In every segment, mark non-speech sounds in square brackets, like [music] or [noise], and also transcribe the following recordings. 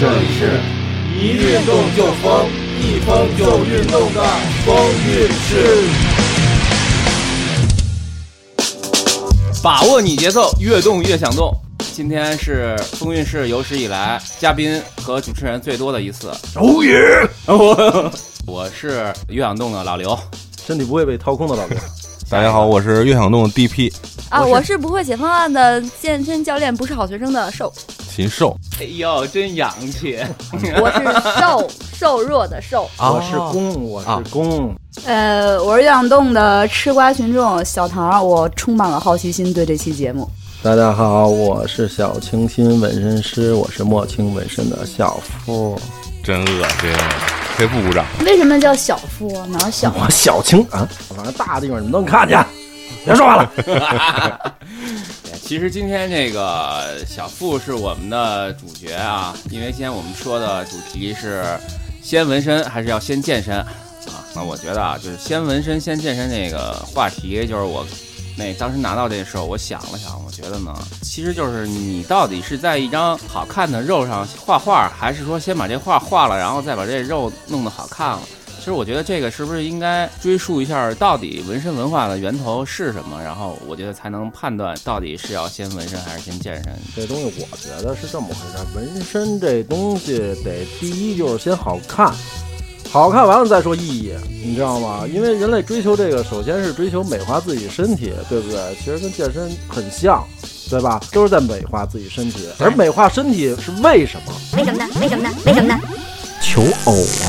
这里是一运动就疯，一疯就运动的风韵事。把握你节奏，越动越想动。今天是风韵事有史以来嘉宾和主持人最多的一次。哦耶！我我是越想动的老刘，身体不会被掏空的老刘。大家好，我是越想动的 DP 啊，我是不会写方案的健身教练，不是好学生的瘦。禽兽。哎呦，真洋气！[laughs] 我是瘦 [laughs] 瘦弱的瘦，我是公，我是公。呃，我是越想动的吃瓜群众小唐，我充满了好奇心对这期节目。大家好，我是小清新纹身师，我是莫青纹身的小付。真恶心，谁不鼓掌？为什么叫小付？哪小？我小青啊，反正大地方你们都能看见。别说话了。[laughs] 其实今天这个小付是我们的主角啊，因为今天我们说的主题是先纹身还是要先健身啊？那我觉得啊，就是先纹身先健身这个话题，就是我那当时拿到这时候，我想了想，我觉得呢，其实就是你到底是在一张好看的肉上画画，还是说先把这画画了，然后再把这肉弄得好看了？其实我觉得这个是不是应该追溯一下，到底纹身文化的源头是什么？然后我觉得才能判断到底是要先纹身还是先健身。这东西我觉得是这么回事，纹身这东西得第一就是先好看，好看完了再说意义，你知道吗？因为人类追求这个，首先是追求美化自己身体，对不对？其实跟健身很像，对吧？都是在美化自己身体，而美化身体是为什么？为什么呢？为什么呢？为什么呢？求偶啊！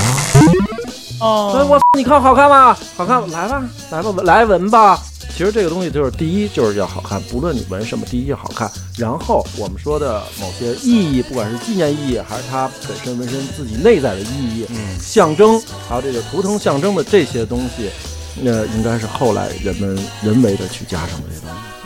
哦，所以我你看好看吗？好看，来吧，来吧，来闻吧。其实这个东西就是第一就是要好看，不论你纹什么，第一要好看。然后我们说的某些意义，不管是纪念意义，还是它本身纹身自己内在的意义、嗯象征，还有这个图腾象征的这些东西，那应该是后来人们人为的去加上的这些东西。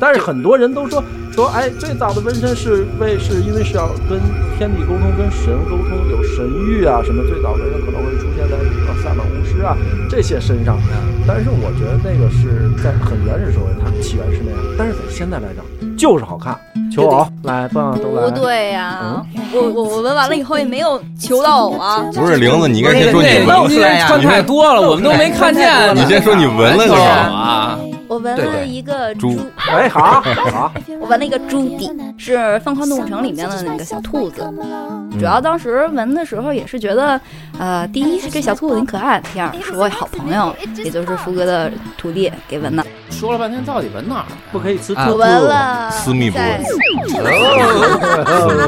但是很多人都说说，哎，最早的纹身是为是因为是要跟天地沟通、跟神沟通，有神域啊什么。最早纹身可能会出现在比如萨满巫师啊这些身上。但是我觉得那个是在很原始社会，它起源是那样。但是在现在来讲，就是好看。求偶，来吧，都来。不对呀，我我我纹完了以后也没有求到偶啊。不是玲子，你应该先说你那纹今天穿太多了，我们都没看见。你先说你纹了就好？啊，我纹了一个猪猪，哎，好好，[laughs] 我闻了一个猪底，是《疯狂动物城》里面的那个小兔子。主要当时闻的时候也是觉得，呃，第一是这小兔子挺可爱，第二是我好朋友，也就是福哥的徒弟给闻的。说了半天到底闻哪儿？不可以吃兔我兔。纹了私密部 [laughs]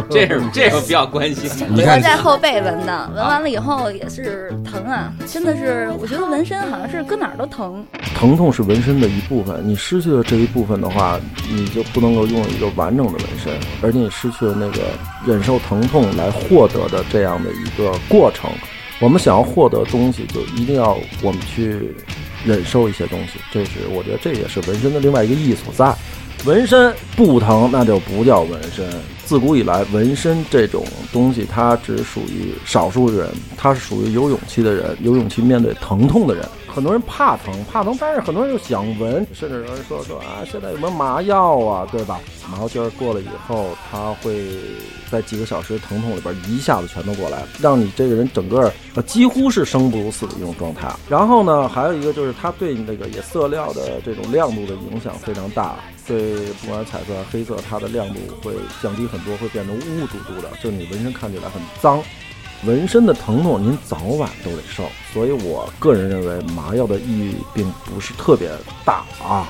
这是 [laughs] 这个比较关心。我你看在后背闻的，闻完了以后也是疼啊，真的是，我觉得纹身好像是搁哪儿都疼。疼痛是纹身的一部部分，你失去了这一部分的话，你就不能够拥有一个完整的纹身，而且你失去了那个忍受疼痛来获得的这样的一个过程。我们想要获得东西，就一定要我们去忍受一些东西，这是我觉得这也是纹身的另外一个意义所在。纹身不疼，那就不叫纹身。自古以来，纹身这种东西，它只属于少数人，它是属于有勇气的人，有勇气面对疼痛的人。很多人怕疼，怕疼，但是很多人又想纹，甚至有人说说啊，现在有没有麻药啊，对吧？麻药劲儿过了以后，它会在几个小时疼痛里边一下子全都过来，让你这个人整个呃几乎是生不如死的一种状态。然后呢，还有一个就是它对你这个也色料的这种亮度的影响非常大，对不管彩色、黑色，它的亮度会降低很多，会变成雾嘟嘟的，就你纹身看起来很脏。纹身的疼痛您早晚都得受，所以我个人认为麻药的意义并不是特别大啊。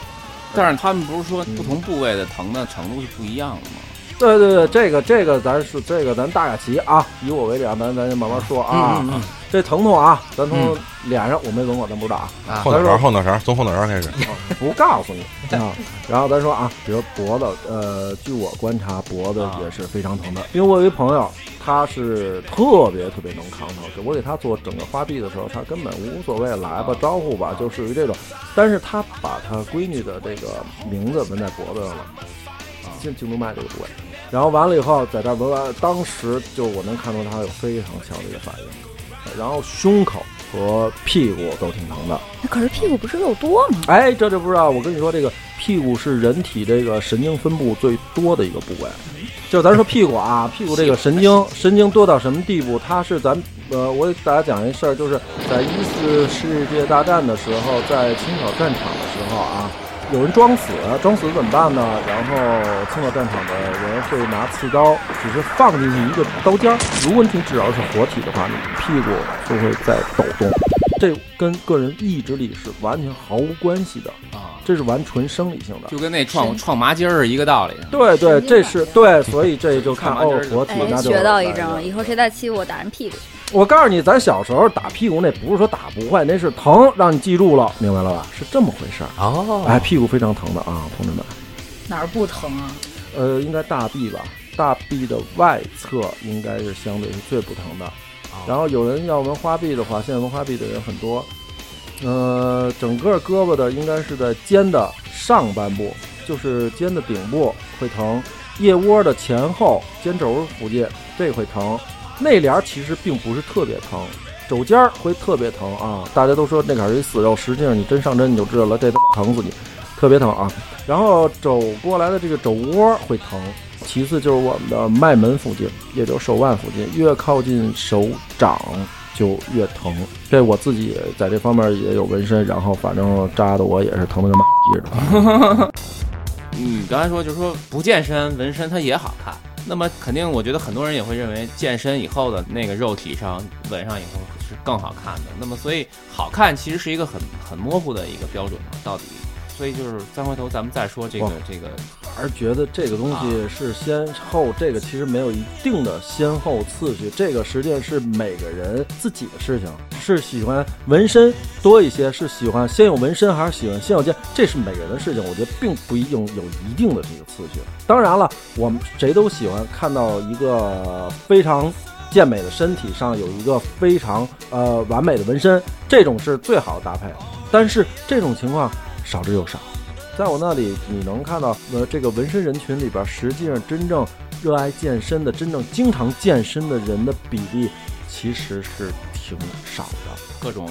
但是他们不是说不同部位的疼的程度是不一样的吗？对对对，这个这个咱是这个咱大概齐啊，以我为例啊，咱咱慢慢说啊。嗯嗯这疼痛啊，咱从脸上我没纹过，咱不知道啊。后脑勺，后脑勺，从后脑勺开始。不告诉你啊。然后咱说啊，比如脖子，呃，据我观察，脖子也是非常疼的。因为我有一朋友，他是特别特别能扛疼，我给他做整个花臂的时候，他根本无所谓，来吧，招呼吧，就属于这种。但是他把他闺女的这个名字纹在脖子上了，颈颈动脉这个部位。然后完了以后，在这儿纹完，当时就我能看出他有非常强烈的一个反应。然后胸口和屁股都挺疼的。可是屁股不是肉多吗？哎，这就不知道。我跟你说，这个屁股是人体这个神经分布最多的一个部位，就咱说屁股啊，[laughs] 屁股这个神经神经多到什么地步？它是咱呃，我给大家讲一事儿，就是在一次世界大战的时候，在青岛战场的时候啊，有人装死，装死怎么办呢？然后冲到战场的人会拿刺刀，只是放进去一个刀尖儿，如果你只要是活体的话，你屁股就会在抖动。这跟个人意志力是完全毫无关系的，啊，这是完纯生理性的。就跟那创创麻筋儿是一个道理。对对，这是对，所以这就看哦，[laughs] 活体那哎，就学到一招，了以后谁再欺负我，打人屁股。我告诉你，咱小时候打屁股那不是说打不坏，那是疼，让你记住了，明白了吧？是这么回事儿。哦哎，屁股非常疼的啊，同志们。哪儿不疼啊？呃，应该大臂吧，大臂的外侧应该是相对是最不疼的。然后有人要纹花臂的话，现在纹花臂的人很多。呃，整个胳膊的应该是在肩的上半部，就是肩的顶部会疼，腋窝的前后肩轴附近这会疼，内帘儿其实并不是特别疼，肘尖儿会特别疼啊！大家都说那杆儿是一死肉，实际上你真上针你就知道了，这他妈疼死你，特别疼啊！然后肘过来的这个肘窝会疼，其次就是我们的脉门附近，也就是手腕附近，越靠近手掌就越疼。这我自己在这方面也有纹身，然后反正扎的我也是疼的跟妈 [laughs] 似的。你刚才说就是说不健身纹身它也好看，那么肯定我觉得很多人也会认为健身以后的那个肉体上纹上以后是更好看的。那么所以好看其实是一个很很模糊的一个标准嘛，到底。所以就是再回头咱们再说这个这个而觉得这个东西是先后，这个其实没有一定的先后次序，这个实际上是每个人自己的事情，是喜欢纹身多一些，是喜欢先有纹身还是喜欢先有剑，这是每个人的事情，我觉得并不一定有一定的这个次序。当然了，我们谁都喜欢看到一个非常。健美的身体上有一个非常呃完美的纹身，这种是最好的搭配。但是这种情况少之又少。在我那里，你能看到，呃，这个纹身人群里边，实际上真正热爱健身的、真正经常健身的人的比例，其实是挺少的。各种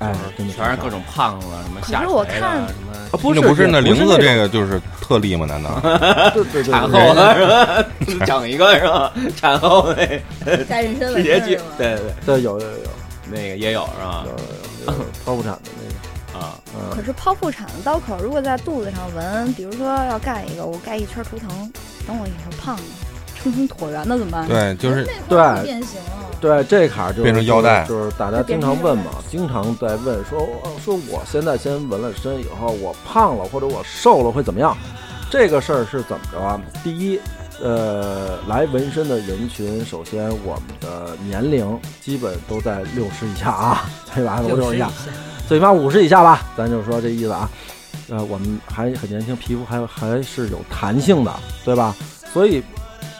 哎，真的全是各种胖子，什么下可是我看什么啊，不是那不是那也玲子这个，就是特例吗？难道？对对对对，产后的是吧？整一个是吧？产后那加人参直接去纹？对对对，对 [laughs] [laughs] 有有有有那个也有是吧？有有有剖腹产的那个，啊，嗯可，是剖腹产的刀口，如果在肚子上纹，比如说要盖一个，我盖一圈图腾，等我以后胖了，撑成椭圆的怎么办？对，就是那块儿就变形了。对这坎儿就变成腰带就是大家经常问嘛，经常在问说哦说我现在先纹了身以后，我胖了或者我瘦了会怎么样？这个事儿是怎么着啊？第一，呃，来纹身的人群，首先我们的年龄基本都在六十以下啊，对吧？六十以下，最起码五十以下吧，咱就说这意思啊。呃，我们还很年轻，皮肤还还是有弹性的，对吧？所以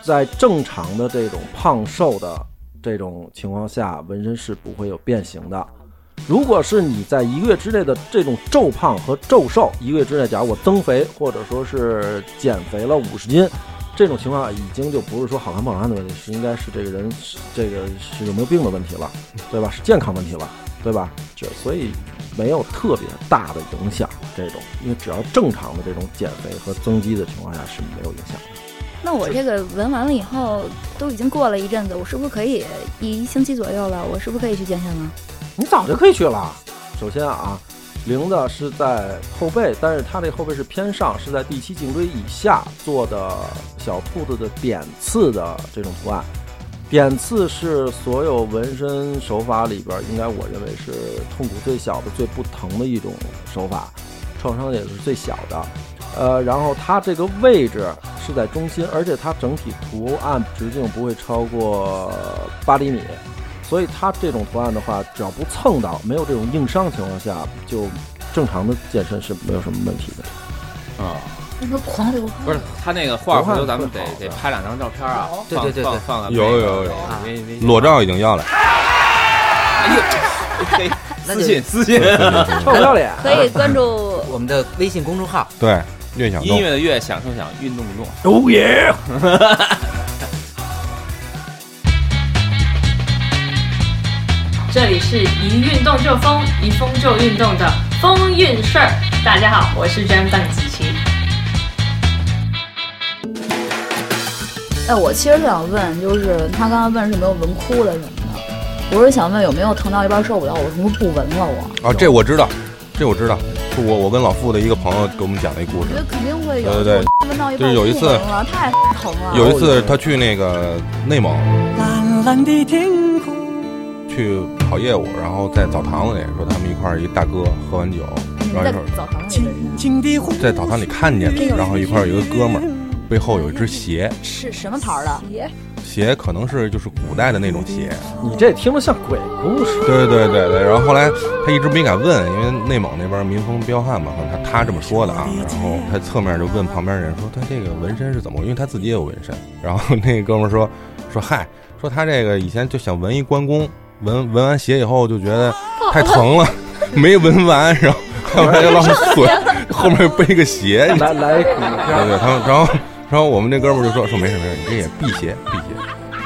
在正常的这种胖瘦的这种情况下，纹身是不会有变形的。如果是你在一个月之内的这种骤胖和骤瘦，一个月之内，假如我增肥或者说是减肥了五十斤，这种情况已经就不是说好看不好看的问题，是应该是这个人这个是有没有病的问题了，对吧？是健康问题了，对吧？这所以没有特别大的影响。这种，因为只要正常的这种减肥和增肌的情况下是没有影响的。那我这个纹完了以后，都已经过了一阵子，我是不是可以一星期左右了？我是不是可以去健身了？你早就可以去了。首先啊，零的是在后背，但是它这后背是偏上，是在第七颈椎以下做的小兔子的点刺的这种图案。点刺是所有纹身手法里边，应该我认为是痛苦最小的、最不疼的一种手法，创伤也是最小的。呃，然后它这个位置是在中心，而且它整体图案直径不会超过八厘米，所以它这种图案的话，只要不蹭到，没有这种硬伤情况下，就正常的健身是没有什么问题的。啊，那个狂流汗不是他那个画，回头咱们得得拍两张照片啊，放对对对对放放有有有微微裸照已经要了，哎呦，私信私信，臭不要脸！可以关注 [laughs] 我们的微信公众号对，越享音乐的乐，享受享，运动的动。哦耶！这里是一运动就疯，一疯就运动的风韵事儿。大家好，我是 Jam 邓紫棋。哎，我其实是想问，就是他刚刚问是有没有纹哭了什么的，我是想问有没有疼到一半受不了，我是不是不纹了我？啊，这我知道，这我知道，是我我跟老傅的一个朋友给我们讲的一故事我觉。得肯定会有。对对对我纹到一半就是有一次不了，太疼了。有一次他去那个内蒙蓝蓝的天空。去跑业务，然后在澡堂子里说他们一块儿一大哥喝完酒，然后一会儿澡堂里在澡堂里看见的，然后一块儿有一个哥们儿背后有一只鞋，是什么牌儿的？鞋鞋可能是就是古代的那种鞋，你这听着像鬼故事。对对对对，然后后来他一直没敢问，因为内蒙那边民风彪悍嘛，可能他他这么说的啊。然后他侧面就问旁边人说他这个纹身是怎么？因为他自己也有纹身。然后那 [laughs] 哥们儿说说嗨，说他这个以前就想纹一关公，纹纹完鞋以后就觉得太疼了，[laughs] 没纹完，然后 [laughs] 后来就浪损，后面背个鞋，你来来一股对对，他们然后然后我们那哥们儿就说说没事没事，你这也辟邪辟邪，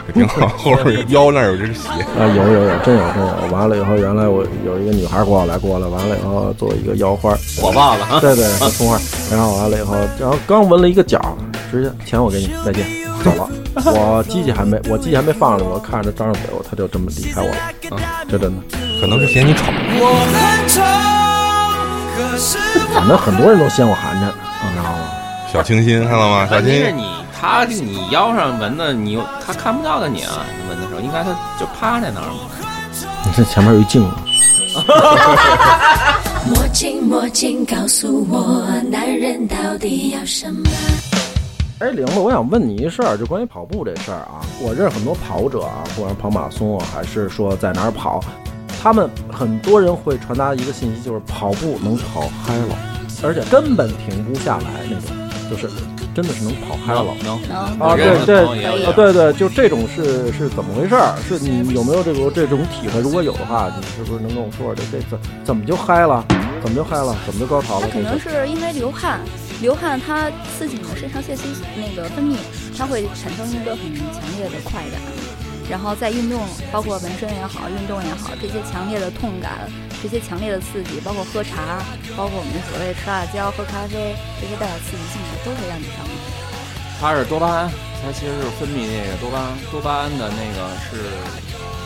这挺好，后边腰那儿有只鞋。[laughs] 啊，有有有，真有真有。完了以后，原来我有一个女孩过来过来，完了以后做一个腰花，火爆了啊！对对，葱花。然后完了以后，然后刚纹了一个角，直接钱我给你，再见，走了。我机器还没，我机器还没放着，我看着他张着嘴，我他就这么离开我了。啊，这真的。可能是嫌你丑。反正很多人都嫌我寒碜，你知道吗？小清新看到吗？小清新，是你他你腰上纹的，你他看不到的你啊，你纹的时候应该他就趴在那儿嘛。你这前面有一镜子。墨镜墨镜，告诉我，男人到底要什么？哎，玲子，我想问你一事儿，就关于跑步这事儿啊。我认识很多跑者啊，不管是跑马拉松啊，还是说在哪儿跑，他们很多人会传达一个信息，就是跑步能跑嗨了，而且根本停不下来那种，就是真的是能跑嗨了。能能啊，对对啊，对对，就这种是是怎么回事儿？是你有没有这个这种体会？如果有的话，你是不是能跟我说说这这怎怎么就嗨了？怎么就嗨了？怎么就高潮了？它可能是因为流汗，流汗它刺激你的肾上腺素那个分泌，它会产生一个很强烈的快感。然后在运动，包括纹身也好，运动也好，这些强烈的痛感，这些强烈的刺激，包括喝茶，包括我们所谓吃辣椒、喝咖啡，这些带有刺激性的，都会让你上瘾。它是多巴胺，它其实是分泌那个多巴胺，多巴胺的那个是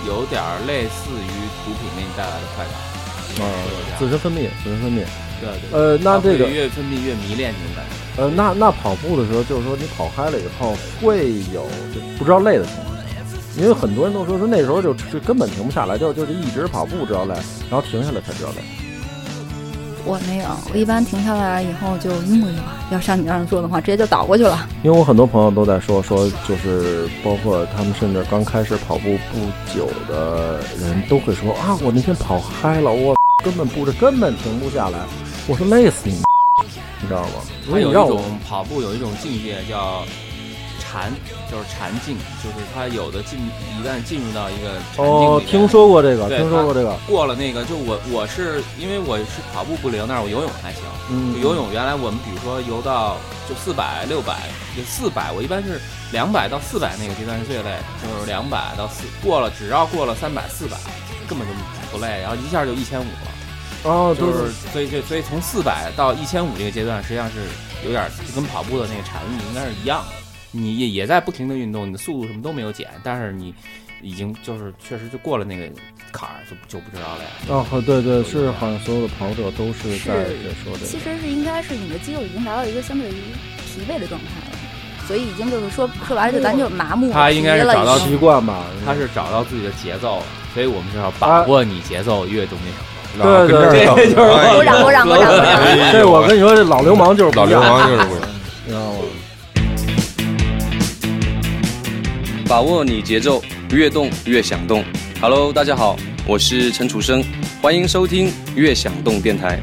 有点类似于毒品给你带来的快感。呃，自身分泌，自身分泌。对对。呃，那这个越分泌越迷恋这种感觉。呃，那那跑步的时候，就是说你跑嗨了以后，会有就不知道累的情况下，因为很多人都说说那时候就就根本停不下来，就就是一直跑步知道累，然后停下来才知道累。我没有，我一般停下来以后就晕过去了。要像你这样说的话，直接就倒过去了。因为我很多朋友都在说说，就是包括他们甚至刚开始跑步不久的人都会说啊，我那天跑嗨了，我 [laughs] 根本不是根本停不下来。我说累死你，你知道吗？因它有一种跑步有一种境界叫禅，就是禅境，就是他有的进一旦进入到一个哦听说过这个，听说过这个，过了那个，就我我是因为我是跑步不灵，但是我游泳还行。嗯就游泳原来我们比如说游到就四百、六百，就四百，我一般是两百到四百那个阶段是最累的，就是两百到四过了，只要过了三百、四百，根本就不累，然后一下就一千五了。哦，就就是所以就所以从四百到一千五这个阶段，实际上是有点就跟跑步的那个禅意应该是一样的。你也也在不停的运动，你的速度什么都没有减，但是你已经就是确实就过了那个坎儿，就就不知道了呀。哦，对对，是好像所有的跑者都是在在说这个。其实是应该是你的肌肉已经达到一个相对于疲惫的状态了，所以已经就是说说白了就咱就麻木了。他应该是找到习惯吧，他是找到自己的节奏了，所以我们是要把握你节奏越动那什么。对对这儿对有鼓掌鼓掌鼓掌鼓掌哎这 [laughs] 我跟你说，这老流氓就是老流氓就是不一样。[laughs] 把握你节奏，越动越想动。Hello，大家好，我是陈楚生，欢迎收听越想动电台。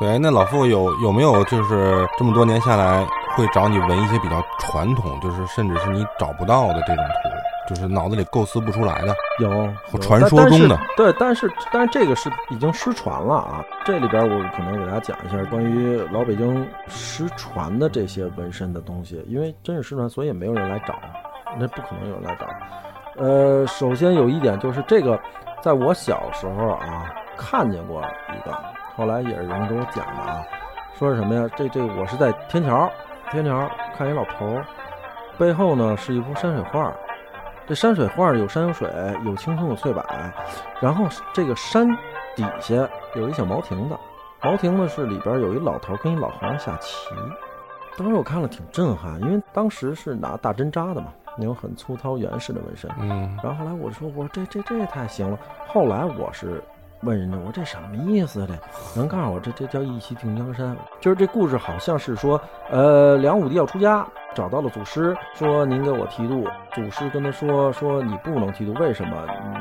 对，那老傅有有没有就是这么多年下来，会找你纹一些比较传统，就是甚至是你找不到的这种图，就是脑子里构思不出来的？有或传说中的对，但是但是这个是已经失传了啊。这里边我可能给大家讲一下关于老北京失传的这些纹身的东西，因为真是失传，所以也没有人来找，那不可能有人来找。呃，首先有一点就是这个，在我小时候啊看见过一个，后来也是人给我讲的啊，说是什么呀？这这我是在天桥，天桥看一老头儿，背后呢是一幅山水画儿。这山水画儿有山有水，有青松有翠柏，然后这个山底下有一小茅亭子，茅亭子是里边有一老头儿跟一老和尚下棋。当时我看了挺震撼，因为当时是拿大针扎的嘛，那种很粗糙原始的纹身。嗯，然后后来我就说，我说这这这也太行了。后来我是问人家，我这什么意思？这能告诉我这这叫一骑定江山？就是这故事好像是说，呃，梁武帝要出家，找到了祖师，说您给我剃度。祖师跟他说说你不能剃度，为什么？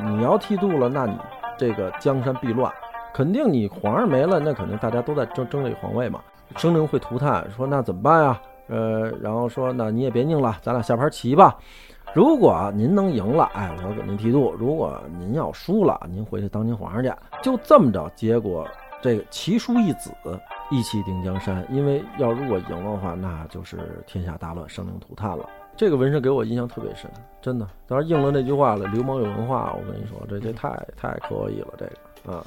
你要剃度了，那你这个江山必乱，肯定你皇上没了，那肯定大家都在争争这个皇位嘛，生灵会涂炭。说那怎么办呀？呃，然后说那你也别拧了，咱俩下盘棋吧。如果您能赢了，哎，我给您剃度；如果您要输了，您回去当您皇上去。就这么着，结果这个棋书一子，一骑定江山。因为要如果赢了的话，那就是天下大乱，生灵涂炭了。这个纹身给我印象特别深，真的。当然应了那句话了，流氓有文化。我跟你说，这这太太可以了，这个 [laughs] 啊。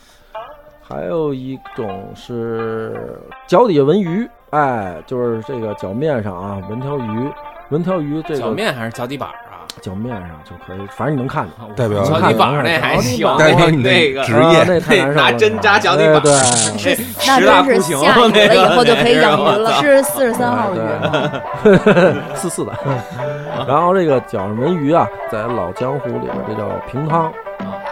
还有一种是脚底下纹鱼，哎，就是这个脚面上啊纹条鱼，纹条鱼这个脚面还是脚底板啊？脚面上就可以，反正你能看见，代表脚底板那还行，代表你那个职业那太难受了 [laughs] 拿针扎脚底板，对 [laughs] 这 [laughs] 那真是下雨了以后就可以养鱼了，是四十三号鱼吗？四四的。然后这个脚上纹鱼啊，在老江湖里边这叫平汤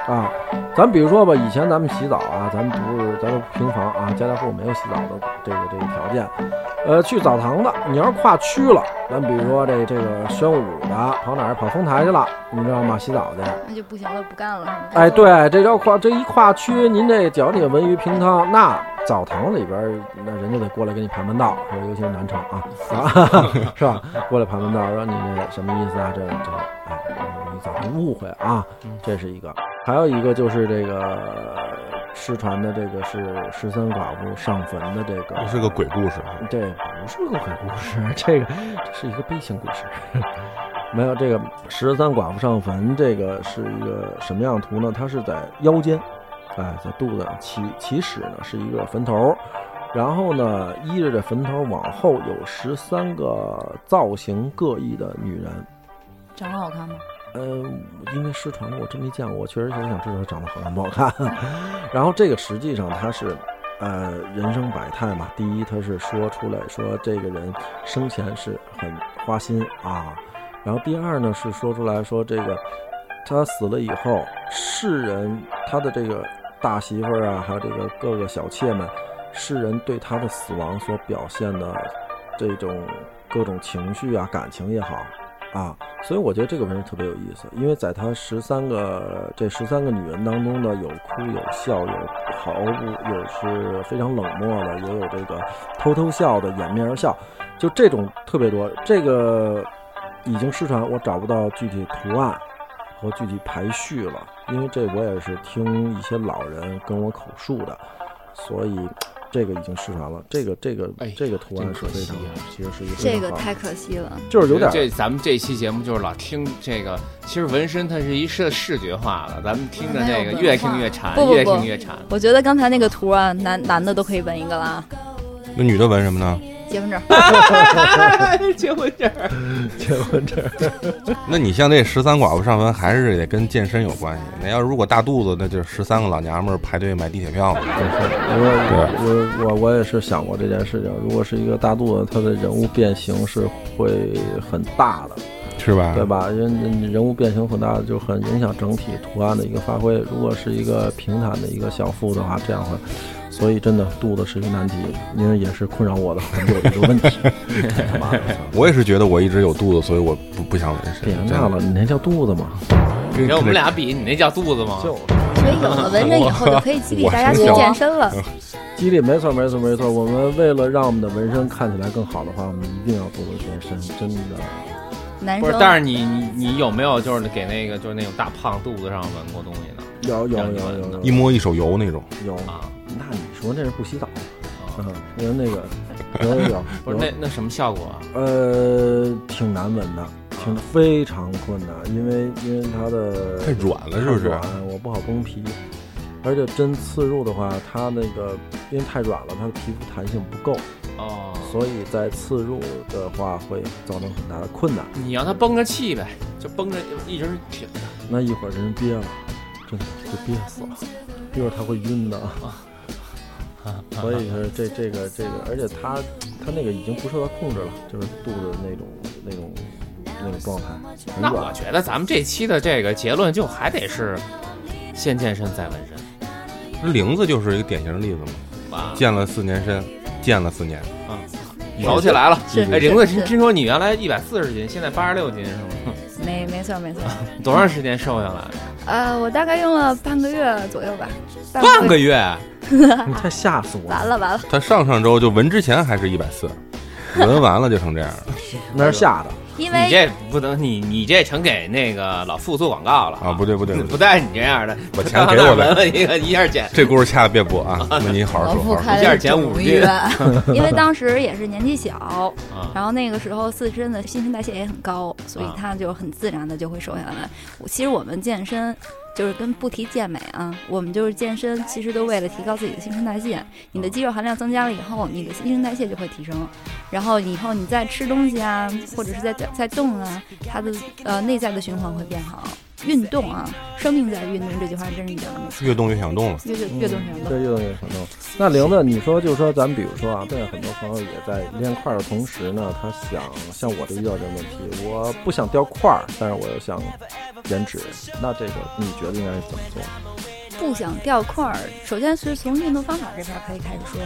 啊。咱比如说吧，以前咱们洗澡啊，咱们不是咱们平房啊，家家户户没有洗澡的这个这个条件，呃，去澡堂子，你要是跨区了，咱比如说这这个宣武的跑哪儿跑丰台去了，你知道吗？洗澡去，那就不行了，不干了。哎，对，这叫跨这一跨区，您这脚底下纹鱼平汤，那澡堂里边那人家得过来给你盘盘道，说尤其是南城啊，啊，[laughs] 是吧？过来盘盘道，说你这什么意思啊？这这，哎，你造成误会啊，这是一个。还有一个就是这个失传的这个是十三寡妇上坟的这个，这是个鬼故事。对不是个鬼故事，[laughs] 这个这是一个悲情故事。[laughs] 没有这个十三寡妇上坟，这个是一个什么样的图呢？它是在腰间，哎，在肚子上起起始呢是一个坟头，然后呢依着这坟头往后有十三个造型各异的女人。长得好看吗？呃，因为失传了，我真没见过。我确实也想知道长得好看不好看。[laughs] 然后这个实际上它是，呃，人生百态嘛。第一，他是说出来说这个人生前是很花心啊。然后第二呢是说出来说这个他死了以后，世人他的这个大媳妇儿啊，还有这个各个小妾们，世人对他的死亡所表现的这种各种情绪啊、感情也好。啊，所以我觉得这个纹身特别有意思，因为在她十三个这十三个女人当中呢，有哭有笑，有毫不有是非常冷漠的，也有这个偷偷笑的，掩面而笑，就这种特别多。这个已经失传，我找不到具体图案和具体排序了，因为这我也是听一些老人跟我口述的，所以。这个已经失传了，这个这个这个图案是非常，其实是一个这个太可惜了，就是有点这咱们这期节目就是老听这个，其实纹身它是一视视觉化的，咱们听着这个越听越馋，越听越馋。我觉得刚才那个图啊，男男的都可以纹一个啦，那女的纹什么呢？结婚证。[laughs] 结婚证，[laughs] 结婚证。[laughs] 那你像这十三寡妇上坟，还是得跟健身有关系。那要如果大肚子，那就是十三个老娘们儿排队买地铁票嘛。我我我我也是想过这件事情。如果是一个大肚子，他的人物变形是会很大的，是吧？对吧？人人物变形很大的，就很影响整体图案的一个发挥。如果是一个平坦的一个小腹的话，这样会。所以真的肚子是一个难题，因为也是困扰我的很久的一个问题。[laughs] 我也是觉得我一直有肚子，所以我不不想纹身。别闹了，你那叫肚子吗？你跟我们俩比，你那叫肚子吗？就所以有了纹身以后，就可以激励大家去健身了。[laughs] 激励，没错，没错，没错。我们为了让我们的纹身看起来更好的话，我们一定要多多健身，真的。男不是，但是你你你有没有就是给那个就是那种大胖肚子上纹过东西呢？有有有有有，一摸一手油那种。有啊。那你说那是不洗澡？嗯，因为那个有有有，[laughs] 不是那那什么效果啊？呃，挺难闻的，挺非常困难，因为因为它的太软了，是不是？我不好崩皮。而且针刺入的话，它那个因为太软了，它的皮肤弹性不够，哦，所以在刺入的话会造成很大的困难。你让它绷着气呗，就绷着一直挺着。那一会儿人憋了，真的就憋死了，一会儿它会晕的。所以是这这个这个，而且他他那个已经不受他控制了，就是肚子那种那种那种状态。那我觉得咱们这期的这个结论就还得是先健身再纹身玲子就是一个典型的例子嘛，啊。健了四年身，健了四年，啊跑起来了，是哎，玲子，是听听说你原来一百四十斤，现在八十六斤是吗？没没错没错。多长时间瘦下来？呃，我大概用了半个月左右吧。半个月，[laughs] 你太吓死我了！完了完了，他上上周就纹之前还是一百四，纹完了就成这样了 [laughs] 那是吓的。因为你这不能，你你这成给那个老傅做广告了啊！不对不对，不带你这样的，我钱给我闻的，[laughs] 闻一个一下减，这故事掐的别播啊！那你好好说，好好说一下减五斤宠物医院，因为当时也是年纪小，啊然后那个时候自身的新陈代谢也很高，所以啊他就很自然的就会瘦下来。其实我们健身就是跟不提健美啊，我们就是健身，其实都为了提高自己的新陈代谢。你的肌肉含量增加了以后，你的新陈代谢就会提升，然后以后你再吃东西啊，或者是在在动啊，它的呃内在的循环会变好。运动啊，生命在于运动，这句话真是一点都没错。越动越想动了。越动越动越想动。对，越动越想动。那玲子，你说，就是说咱们比如说啊，现在很多朋友也在练块儿的同时呢，他想像我这遇到这个问题，我不想掉块儿，但是我又想减脂，那这个你觉得应该是怎么做？不想掉块儿，首先是从运动方法这边可以开始说。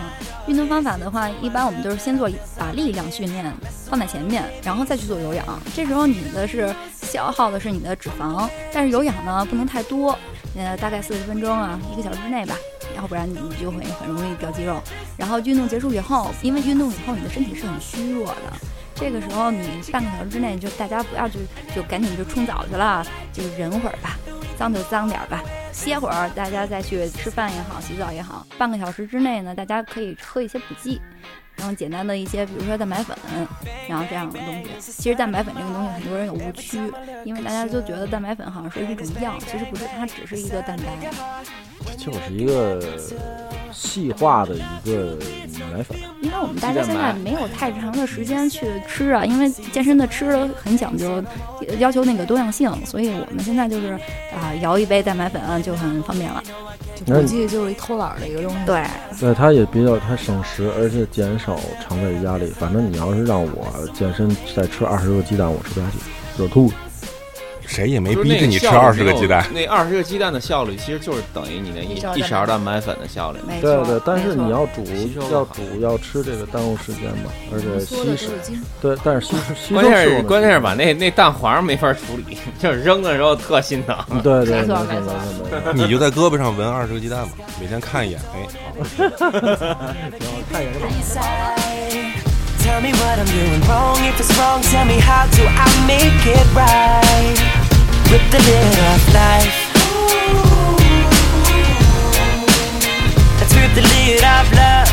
运动方法的话，一般我们都是先做把力量训练放在前面，然后再去做有氧。这时候你的是消耗的是你的脂肪，但是有氧呢不能太多，呃，大概四十分钟啊，一个小时之内吧，要不然你就会很容易掉肌肉。然后运动结束以后，因为运动以后你的身体是很虚弱的。这个时候，你半个小时之内就大家不要就就赶紧就冲澡去了，就忍会儿吧，脏就脏点儿吧，歇会儿，大家再去吃饭也好，洗澡也好。半个小时之内呢，大家可以喝一些补剂，然后简单的一些，比如说蛋白粉，然后这样的东西。其实蛋白粉这个东西，很多人有误区，因为大家都觉得蛋白粉好像是一种药，其实不是，它只是一个蛋白。就是一个细化的一个奶粉。因为我们大家现在没有太长的时间去吃啊，因为健身的吃很讲究，要求那个多样性，所以我们现在就是啊、摇一杯蛋白粉啊就很方便了。估计就是一偷懒的一个东西。对，对，它也比较它省时，而且减少肠胃压力。反正你要是让我健身再吃二十个鸡蛋，我吃不下去，热吐。谁也没逼着你吃二十个鸡蛋。那二十个鸡蛋的效率，其实就是等于你那一一勺蛋白粉的效率。对对，但是你要煮要煮要吃这个耽误时间嘛，而且说的稀释都是精对，但是吸收吸收关键是关键是把那那蛋黄没法处理，[laughs] 就是扔的时候特心疼。对对，没错没没错没错。你就在胳膊上纹二十个鸡蛋吧，每天看一眼，哎，好。[laughs] 看一眼就好。Tell me what I'm doing wrong. If it's wrong, tell me how do I make it right? Rip the lid off life. Let's rip the lid off love.